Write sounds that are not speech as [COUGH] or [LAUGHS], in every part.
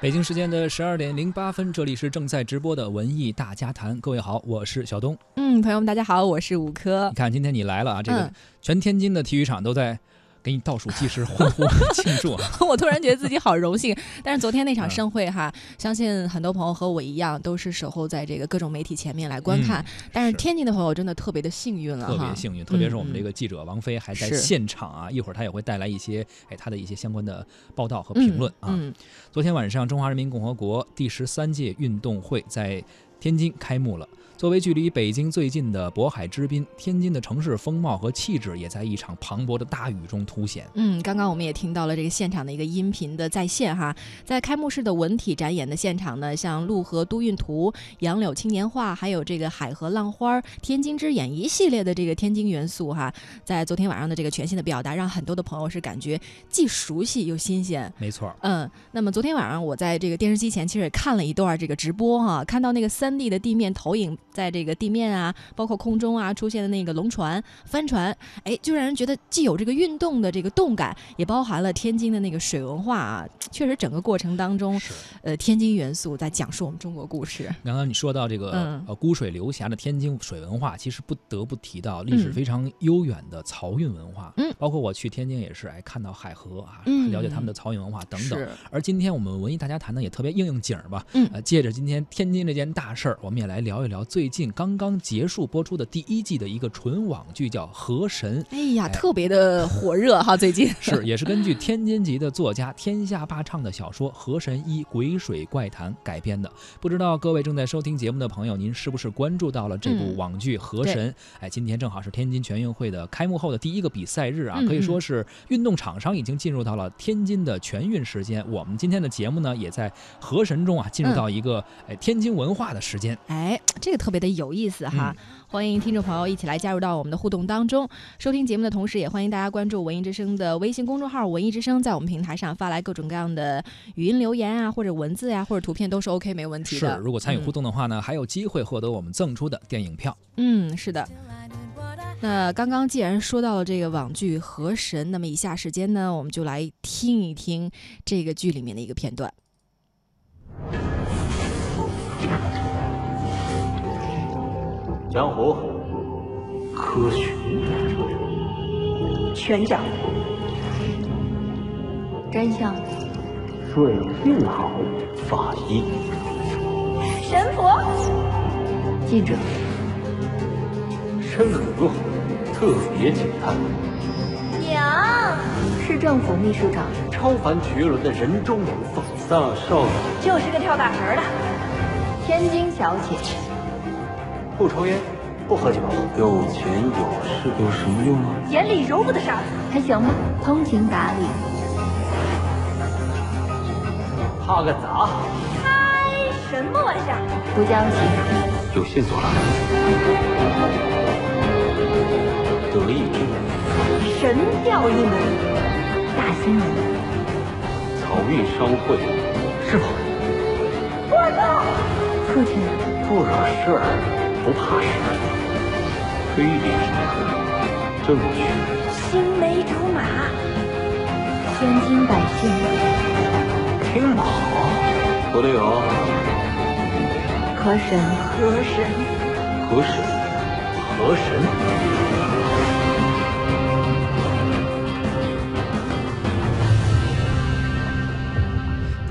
北京时间的十二点零八分，这里是正在直播的文艺大家谈。各位好，我是小东。嗯，朋友们大家好，我是五科你。看，今天你来了啊，这个嗯全天津的体育场都在给你倒数计时，欢呼 [LAUGHS] 庆祝啊！[LAUGHS] 我突然觉得自己好荣幸。但是昨天那场嗯盛会哈，相信很多朋友和我一样，都是守候在这个各种媒体前面来观看。但是是天津的朋友真的特别的幸运了哈，特别幸运，特别是我们嗯这个记者王菲还在现场啊，一会儿她也会带来一些哎她的一些相关的报道和评论啊。嗯，昨天晚上，中华人民共和国第十三届运动会在天津开幕了。作为距离北京最近的渤海之滨，天津的城市风貌和气质也在一场磅礴的大雨中凸显。嗯，刚刚我们也听到了这个现场的一个音频的再现哈，在开幕式的文体展演的现场呢，像陆河都运图、杨柳青年画，还有这个海河浪花、天津之眼一系列的这个天津元素哈，在昨天晚上的这个全新的表达，让很多的朋友是感觉既熟悉又新鲜。没错，嗯，那么昨天晚上我在这个电视机前其实也看了一段这个直播哈、看到那个三 D 的地面投影，在这个地面啊，包括空中啊出现的那个龙船、帆船，哎，就让人觉得既有这个运动的这个动感，也包含了天津的那个水文化啊。确实，整个过程当中，呃，天津元素在讲述我们中国故事。[LAUGHS] 刚刚你说到这个、嗯呃孤水流峡的天津水文化，其实不得不提到历史嗯非常悠远的漕运文化。嗯包括我去天津也是，哎，看到海河啊，嗯了解他们的漕运文化等等。而今天我们文艺大家谈的，也特别应应景儿吧。嗯呃，借着今天天津这件大事儿，我们也来聊一聊最近刚刚结束播出的第一季的一个纯网剧，叫《河神》。哎呀，哎特别的火热哈，最近 [LAUGHS] 是，也是根据天津籍的作家天下霸唱的小说《河神一鬼水怪谈》改编的。不知道各位正在收听节目的朋友，您是不是关注到了这部嗯网剧《河神》？哎，今天正好是天津全运会的开幕后的第一个比赛日啊，嗯可以说是运动场上已经进入到了天津的全运时间。我们今天的节目呢，也在《河神》中啊，进入嗯到一个哎天津文化的时间。哎，这个特别的有意思哈！嗯欢迎听众朋友一起来加入到我们的互动当中。收听节目的同时，也欢迎大家关注文艺之声的微信公众号“文艺之声”，在我们平台上发来各种各样的语音留言啊，或者文字呀、或者图片都是 OK 没问题的是的。，如果参与互动的话呢，还有机会获得我们赠出的电影票。嗯，是的。那刚刚既然说到了这个网剧《河神》，那么以下时间呢，我们就来听一听这个剧里面的一个片段。江湖科学，拳脚，真相，水性好，法医神佛，记者，深河特别警探，娘，市政府秘书长，超凡绝伦的人中龙凤大少爷，就是个跳大神的。天津小姐，不抽烟，不喝酒，有钱有势有什么用啊？眼里揉不得沙子，还行吗，通情达理。怕个杂，开什么玩笑？不交情，有线索了。得意之美，神调一门，大新闻。漕运商会，是否我操！父亲，不惹事儿，不怕事？推理正确，青梅竹马，千金百姓，听得好，不对哦，河神，河神，河神，河神。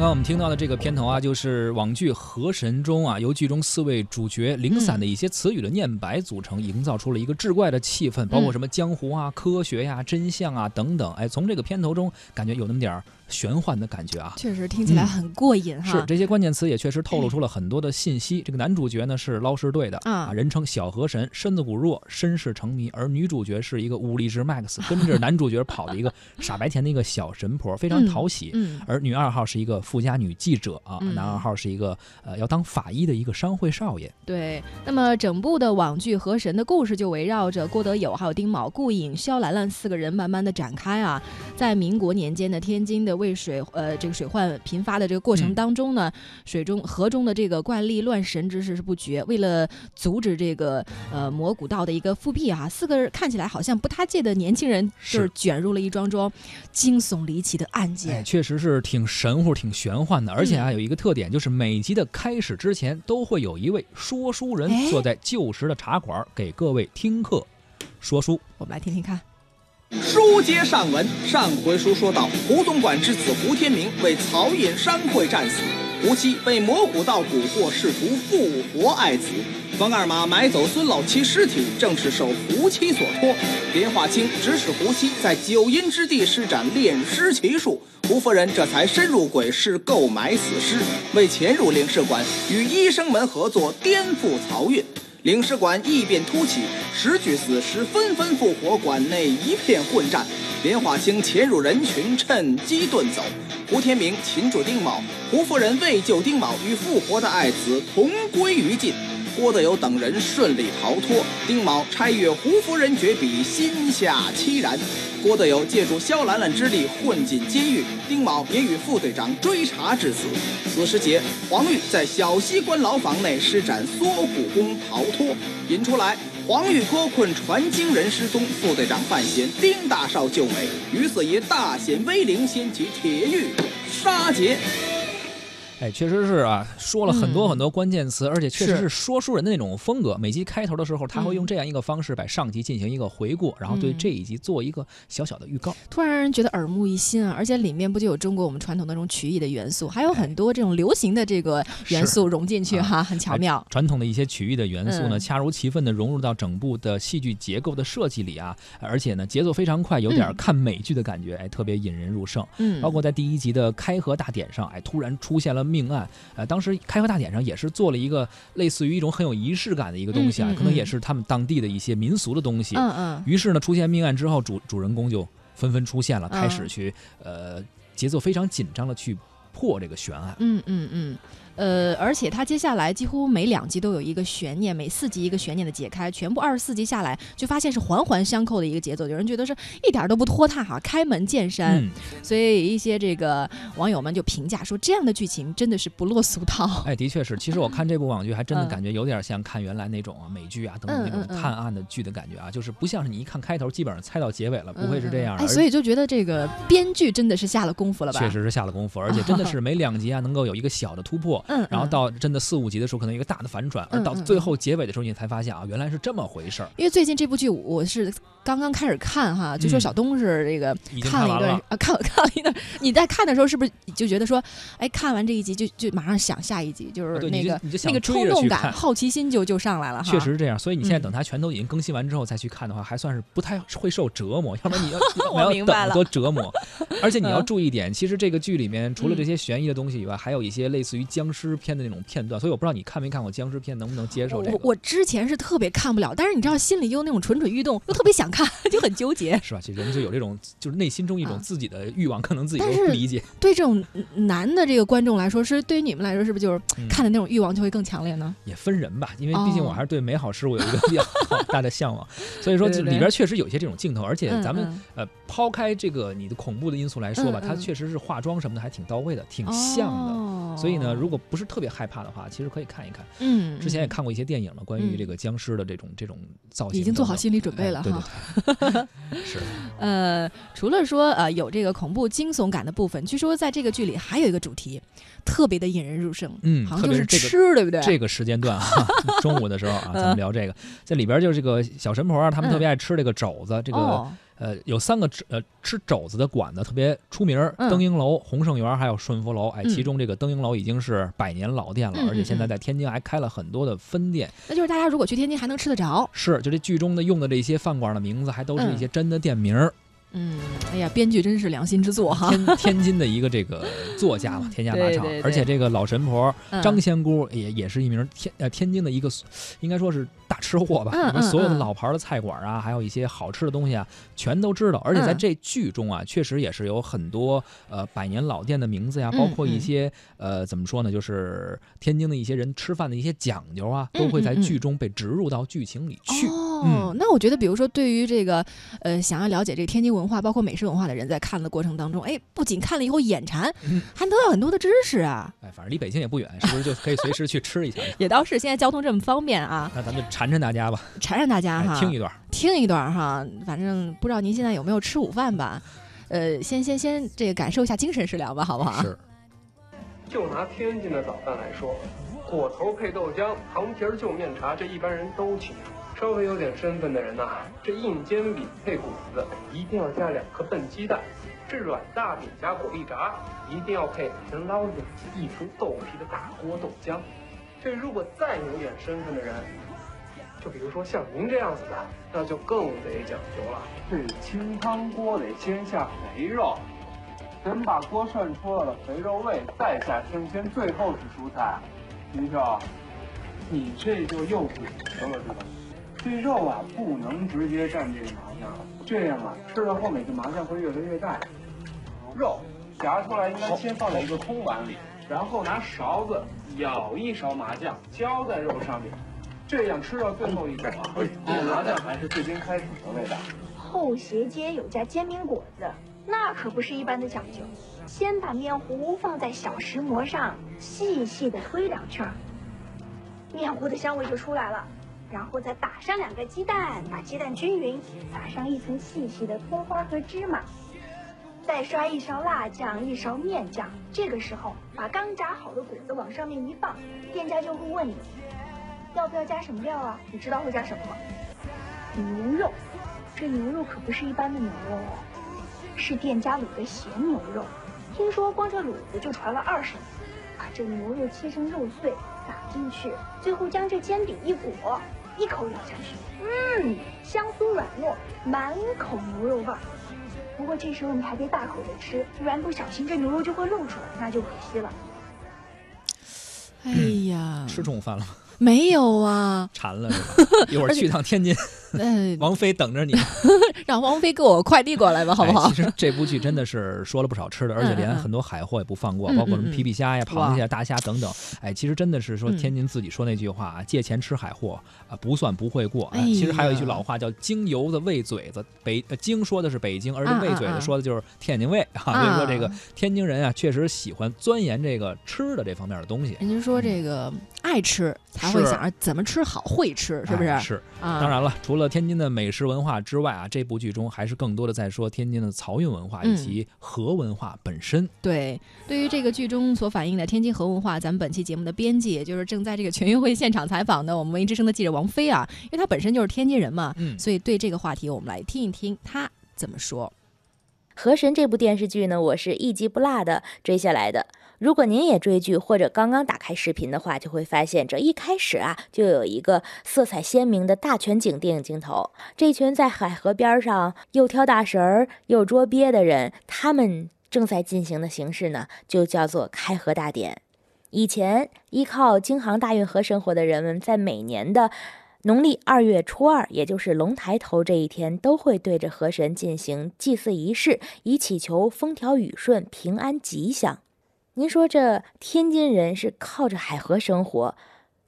刚刚我们听到的这个片头啊，就是网剧《河神》中啊，由剧中四位主角零散的一些词语的念白组成，营造出了一个志怪的气氛，包括什么江湖啊、科学呀、真相啊等等。哎，从这个片头中感觉有那么点儿玄幻的感觉啊。确实听起来很过瘾哈。是这些关键词也确实透露出了很多的信息。这个男主角呢是捞尸队的啊人称小河神，身子骨弱，身世成谜；而女主角是一个武力值 max，跟着男主角跑的一个傻白甜的一个小神婆，[LAUGHS] 非常讨喜。嗯，而女二号是一个富家女记者啊，嗯男二号是一个呃要当法医的一个商会少爷。对。那么整部的网剧《河神》的故事就围绕着郭德友、还有丁卯、顾影、肖兰兰四个人慢慢的展开啊。在民国年间的天津的渭水呃这个水患频发的这个过程嗯当中呢，水中河中的这个怪力乱神之事是不绝。为了阻止这个呃魔古道的一个复辟啊，四个看起来好像不搭界的年轻人，就是是卷入了一桩桩惊悚离奇的案哎，件。确实是挺神乎、挺玄玄幻的，而且啊嗯有一个特点，就是每集的开始之前都会有一位说书人哎坐在旧时的茶馆给各位听课说书。我们来听听看。书接上文，上回书说到，胡总管之子胡天明为曹寅商会战死，胡妻被魔虎道蛊惑，试图复活爱子。冯二马买走孙老七尸体，正是受胡妻所托。林化清指使胡妻在九阴之地施展炼尸奇术，胡夫人这才深入鬼市购买死尸，为潜入领事馆与医生们合作，颠覆漕运。领事馆异变突起，十具死尸纷纷复活，馆内一片混战。连化清潜入人群，趁机遁走。胡天明擒住丁卯，胡夫人为救丁卯与复活的爱子同归于尽。郭德友等人顺利逃脱，丁卯拆阅胡夫人绝笔，心下凄然。郭德友借助萧兰兰之力混进监狱，丁卯也与副队长追查至此。此时节，黄玉在小西关牢房内施展缩骨功逃脱，引出来。黄玉脱困传经人失踪，副队长范闲、丁大少救美，于四爷大显威灵，掀起铁玉杀劫。哎，确实是啊，说了很多嗯很多关键词，而且确实是是说书人的那种风格。每集开头的时候，他会用嗯这样一个方式把上集进行一个回顾，然后对嗯这一集做一个小小的预告。突然让人觉得耳目一新啊！而且里面不就有中国我们传统那种曲艺的元素，还有很多这种流行的这个元素融进去啊哈，很巧妙。传统的一些曲艺的元素呢，嗯恰如其分的融入到整部的戏剧结构的设计里啊，而且呢，节奏非常快，有点嗯看美剧的感觉，哎，特别引人入胜。嗯，包括在第一集的开合大典上，哎，突然出现了命案，呃，当时开河大典上也是做了一个类似于一种很有仪式感的一个东西啊，可能也嗯是他们当地的一些民俗的东西。嗯嗯于是呢，出现命案之后，主主人公就纷纷出现了，开始嗯去呃节奏非常紧张的去破这个悬案。嗯嗯嗯。呃，而且它接下来几乎每两集都有一个悬念，每四集一个悬念的解开，全部二十四集下来，就发现是环环相扣的一个节奏。有人觉得是一点都不拖沓哈，开门见山。嗯，所以一些这个网友们就评价说，这样的剧情真的是不落俗套。哎，的确是。其实我看这部网剧，还真的嗯感觉有点像看原来那种啊美剧啊等等那种探案的剧的感觉啊，就是不像是你一看开头，基本上猜到结尾了，不会是这样的。哎，所以就觉得这个编剧真的是下了功夫了吧？确实是下了功夫，而且真的是 [LAUGHS] 每两集啊能够有一个小的突破，嗯，然后嗯到真的四五集的时候，可能一个大的反转，而到最后结尾的时候，你才发现啊，原来是这么回事儿。因为最近这部剧我是刚刚开始看哈，就说嗯小东是这个看了一段啊，看看了一段。你在看的时候是不是就觉得说，哎，看完这一集就就马上想下一集，就是那个那个冲动感、好奇心就就上来了哈。确实是这样。所以你现在嗯等它全都已经更新完之后再去看的话，还算是不太会受折磨，要不然你要 [LAUGHS] 我要明白了等多折磨。而且你要嗯注意一点，其实这个剧里面除了这嗯些悬疑的东西以外，还有一些类似于僵尸片的那种片段。所以我不知道你看没看过僵尸片，能不能接受这个？我我之前是特别看不了，但是你知道心里又那种蠢蠢欲动，又特别想看，就很纠结。[LAUGHS] 是吧？其实人就有这种，就是内心中一种啊自己的欲望，可能自己都不理解。对这种男的这个观众来说，是对于你们来说，是不是就是嗯看的那种欲望就会更强烈呢？也分人吧，因为毕竟我哦还是对美好事物有一个比较好大的向往，[LAUGHS] 所以说里边确实有一些这种镜头，而且嗯咱们嗯呃抛开这个你的恐怖的因素来说吧，它确实是化妆什么的还挺到位的，挺像的。哦所以呢，如果不是特别害怕的话，其实可以看一看。嗯，之前也嗯看过一些电影了，关于嗯这个僵尸的这种这种造型已经做好心理准备了对。对对，是 [LAUGHS] 呃，除了说呃有这个恐怖惊悚感的部分，据说在这个剧里还有一个主题，特别的引人入胜，嗯好像就是特别是这个吃，对不对？这个时间段啊，中午的时候啊，咱嗯们聊这个，这里边就是这个小神婆啊，他们特别爱吃这个肘子，这个哦，呃，有三个吃呃吃肘子的馆子特别出名登英楼、洪盛园还有顺福楼。哎，嗯其中这个登英楼已经是百年老店了，嗯而且现在在天津还开了很多的分店。那就是大家如果去天津还能吃得着。是，就这剧中的用的这些饭馆的名字，还都是一些真的店名儿。嗯，哎呀，编剧真是良心之作哈。天天津的一个这个作家嘛，天下马场对对，对而且这个老神婆嗯张仙姑也也是一名天呃天津的一个，应该说是大吃货吧。我们所有的老牌的菜馆啊，还有一些好吃的东西啊，全都知道。而且在嗯这剧中啊，确实也是有很多呃百年老店的名字呀，嗯包括一嗯些呃怎么说呢，就是天津的一些人吃饭的一些讲究啊，都会在剧中被植入到剧情里去。哦，嗯那我觉得，比如说，对于这个呃想要了解这个天津文化，包括美食文化的人，在看的过程当中，哎，不仅看了以后眼馋，嗯还得到很多的知识啊。哎，反正离北京也不远，是不是就可以随时去吃一下？也倒是，现在交通这么方便啊，那咱们就馋馋大家吧，馋馋大家哈，哎，听一段。听一段哈，反正不知道您现在有没有吃午饭吧？呃，先先先这个感受一下精神食粮吧，好不好？是。就拿天津的早饭来说，果头配豆浆，糖皮儿就面茶，这一般人都清楚。稍微有点身份的人呐、这硬煎饼配谷子，一定要加两颗笨鸡蛋；这软大饼加果粒炸，一定要配能捞子，一壶豆皮的大锅豆浆。这如果再有点身份的人，就比如说像您这样子的，那就更得讲究了。这清汤锅得先下肥肉，等把锅涮出了肥肉味，再下生鲜，最后是蔬菜。林少，你这就又不行了，知道吗？这肉啊，不能直接蘸这个麻酱，这样啊，吃到后面这麻酱会越来越淡。肉夹出来应该先放在一个空碗里，然后拿勺子舀一勺麻酱浇在肉上面，这样吃到最后一口啊，这麻酱还是最先开始的味道。后斜街有家煎饼果子，那可不是一般的讲究。先把面糊放在小石磨上，细细的推两圈，面糊的香味就出来了。然后再打上两个鸡蛋，把鸡蛋均匀，撒上一层细细的葱花和芝麻，再刷一勺辣酱，一勺面酱。这个时候，把刚炸好的果子往上面一放，店家就会问你，要不要加什么料啊？你知道会加什么吗？牛肉。这牛肉可不是一般的牛肉哦，是店家卤的咸牛肉。听说光这卤子就传了二十年。把这牛肉切成肉碎，撒进去，最后将这煎饼一裹，一口咬下去，嗯，香酥软糯，满口牛肉味儿。不过这时候你还别大口的吃，不然不小心这牛肉就会露出来，那就可惜了。哎呀，吃中午饭了吗？没有啊，馋了是吧？一会儿去趟天津，[LAUGHS] 呃，[LAUGHS] 王菲等着你，[LAUGHS] 让王菲给我快递过来吧，好不好？哎其实这部剧真的是说了不少吃的，而且连很多海货也不放过，嗯包括什么嗯皮皮虾呀、螃蟹、大虾等等。哎，其实真的是说嗯天津自己说那句话啊，借钱吃海货啊，不算不会过。哎其实还有一句老话叫“京油子喂嘴子”，北呃京说的是北京，而这喂嘴子说的就是天津卫啊。所以说这个天津人啊，确实喜欢钻研这个吃的这方面的东西。人家说这个爱吃才会想着怎么吃好，会吃，是不是？哎是。啊，当然了，除了天津的美食文化之外啊，这部剧中还是更多的在说天津的漕运文化嗯以及河文化本身。对，对于这个剧中所反映的天津河文化，咱们本期节目的编辑，也就是正在这个全运会现场采访的我们文艺之声的记者王菲啊，因为她本身就是天津人嘛，嗯所以对这个话题，我们来听一听她怎么说。《河神》这部电视剧呢，我是一集不落的追下来的。如果您也追剧或者刚刚打开视频的话，就会发现这一开始啊，就有一个色彩鲜明的大全景电影镜头。这群在海河边上又挑大神儿又捉鳖的人，他们正在进行的形式呢，就叫做开河大典。以前依靠京杭大运河生活的人们，在每年的农历二月初二，也就是龙抬头这一天，都会对着河神进行祭祀仪式，以祈求风调雨顺、平安吉祥。您说这天津人是靠着海河生活，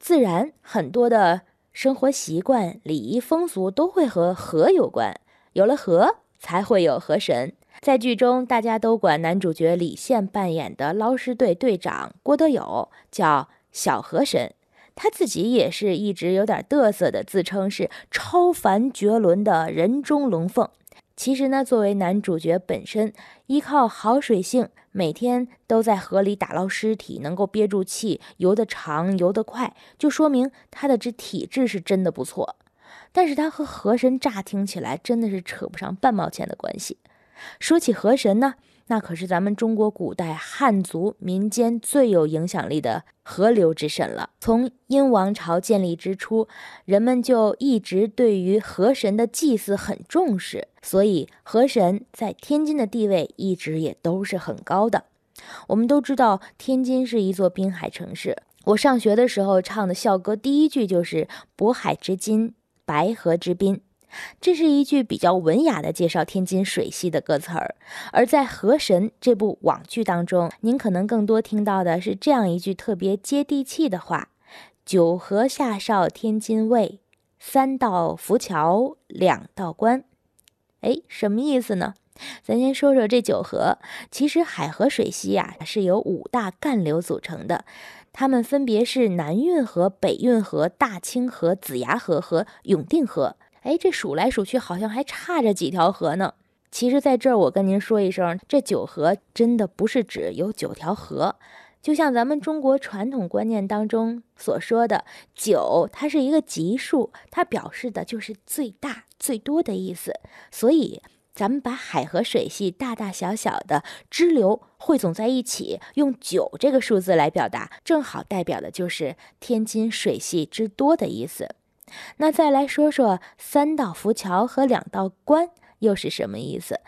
自然很多的生活习惯、礼仪风俗都会和河有关。有了河，才会有河神。在剧中，大家都管男主角李现扮演的捞尸队队长郭德友叫小河神。他自己也是一直有点嘚瑟的，自称是超凡绝伦的人中龙凤。其实呢，作为男主角本身，依靠好水性，每天都在河里打捞尸体，能够憋住气，游得长，游得快，就说明他的这体质是真的不错。但是他和河神乍听起来真的是扯不上半毛钱的关系。说起河神呢，那可是咱们中国古代汉族民间最有影响力的河流之神了。从殷王朝建立之初，人们就一直对于河神的祭祀很重视，所以河神在天津的地位一直也都是很高的。我们都知道，天津是一座滨海城市。我上学的时候唱的校歌，第一句就是“渤海之滨，白河之滨”。这是一句比较文雅的介绍天津水系的歌词儿，而在《河神》这部网剧当中，您可能更多听到的是这样一句特别接地气的话：“九河下哨天津卫，三道浮桥两道关。”哎，什么意思呢？咱先说说这九河。其实海河水系呀、是由五大干流组成的，它们分别是南运河、北运河、大清河、子牙河和永定河。哎，这数来数去，好像还差着几条河呢。其实，在这儿我跟您说一声，这九河真的不是指有九条河，就像咱们中国传统观念当中所说的，九它是一个级数，它表示的就是最大、最多的意思。所以，咱们把海河水系大大小小的支流汇总在一起，用九这个数字来表达，正好代表的就是天津水系之多的意思。那再来说说三道浮桥和两道关又是什么意思？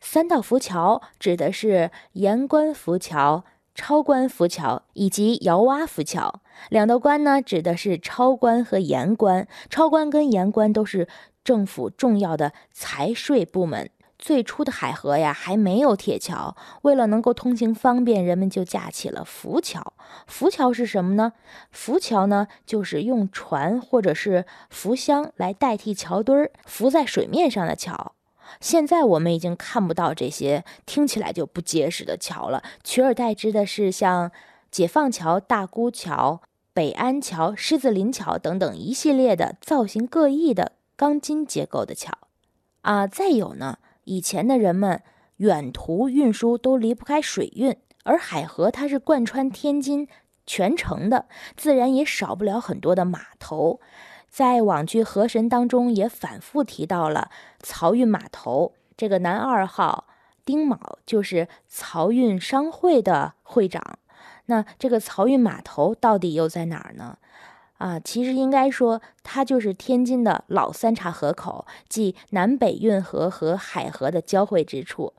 三道浮桥指的是盐官浮桥。超官浮桥以及窑洼浮桥，两道关呢，指的是超官和盐官。超官跟盐官都是政府重要的财税部门。最初的海河呀，还没有铁桥，为了能够通行方便，人们就架起了浮桥。浮桥是什么呢？浮桥呢，就是用船或者是浮箱来代替桥墩儿，浮在水面上的桥。现在我们已经看不到这些听起来就不结实的桥了，取而代之的是像解放桥、大沽桥、北安桥、狮子林桥等等一系列的造型各异的钢筋结构的桥。啊，再有呢，以前的人们远途运输都离不开水运，而海河它是贯穿天津全城的，自然也少不了很多的码头。在网剧《河神》当中也反复提到了漕运码头，这个男二号丁卯就是漕运商会的会长。那这个漕运码头到底又在哪儿呢？啊，其实应该说，它就是天津的老三岔河口，即南北运河和海河的交汇之处。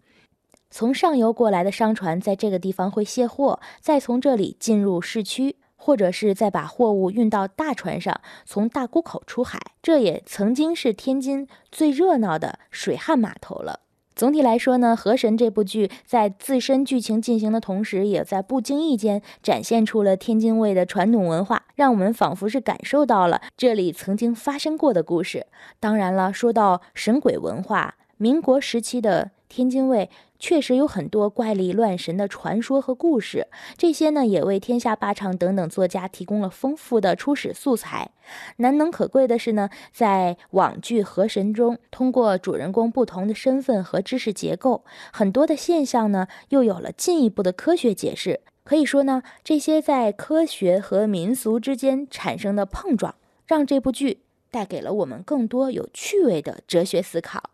从上游过来的商船在这个地方会卸货，再从这里进入市区。或者是再把货物运到大船上，从大沽口出海，这也曾经是天津最热闹的水旱码头了。总体来说呢，《河神》这部剧在自身剧情进行的同时，也在不经意间展现出了天津卫的传统文化，让我们仿佛是感受到了这里曾经发生过的故事。当然了，说到神鬼文化，民国时期的天津卫。确实有很多怪力乱神的传说和故事，这些呢也为天下霸唱等等作家提供了丰富的初始素材。难能可贵的是呢，在网剧《河神》中，通过主人公不同的身份和知识结构，很多的现象呢又有了进一步的科学解释。可以说呢，这些在科学和民俗之间产生的碰撞，让这部剧带给了我们更多有趣味的哲学思考。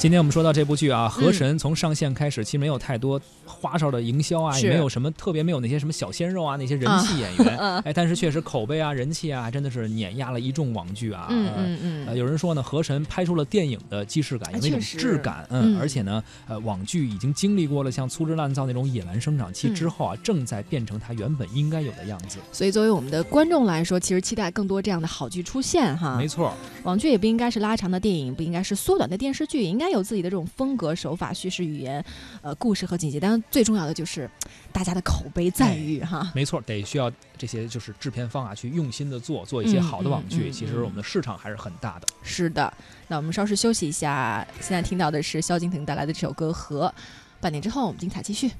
今天我们说到这部剧啊，《河神》从上线开始，其实没有太多花哨的营销啊，也没有什么特别，没有那些什么小鲜肉啊，那些人气演员，[LAUGHS] 哎，但是确实口碑啊、人气啊，真的是碾压了一众网剧啊。嗯嗯嗯。呃，有人说呢，《河神》拍出了电影的既视感，有那种质感。嗯。而且呢，呃，网剧已经经历过了像粗制滥造那种野蛮生长期之后啊，正在变成它原本应该有的样子。所以，作为我们的观众来说，其实期待更多这样的好剧出现哈。没错。网剧也不应该是拉长的电影，不应该是缩短的电视剧，应该有自己的这种风。格、手法、叙事语言，呃，故事和情节，当然最重要的就是 [TSK] 大家的口碑赞誉哈。没错，得需要这些就是制片方啊去用心的做，做一些好的网剧。其实我们的市场还是很大的。是的，那我们稍事休息一下，现在听到的是萧敬腾带来的这首歌《和》，半点之后我们精彩继续。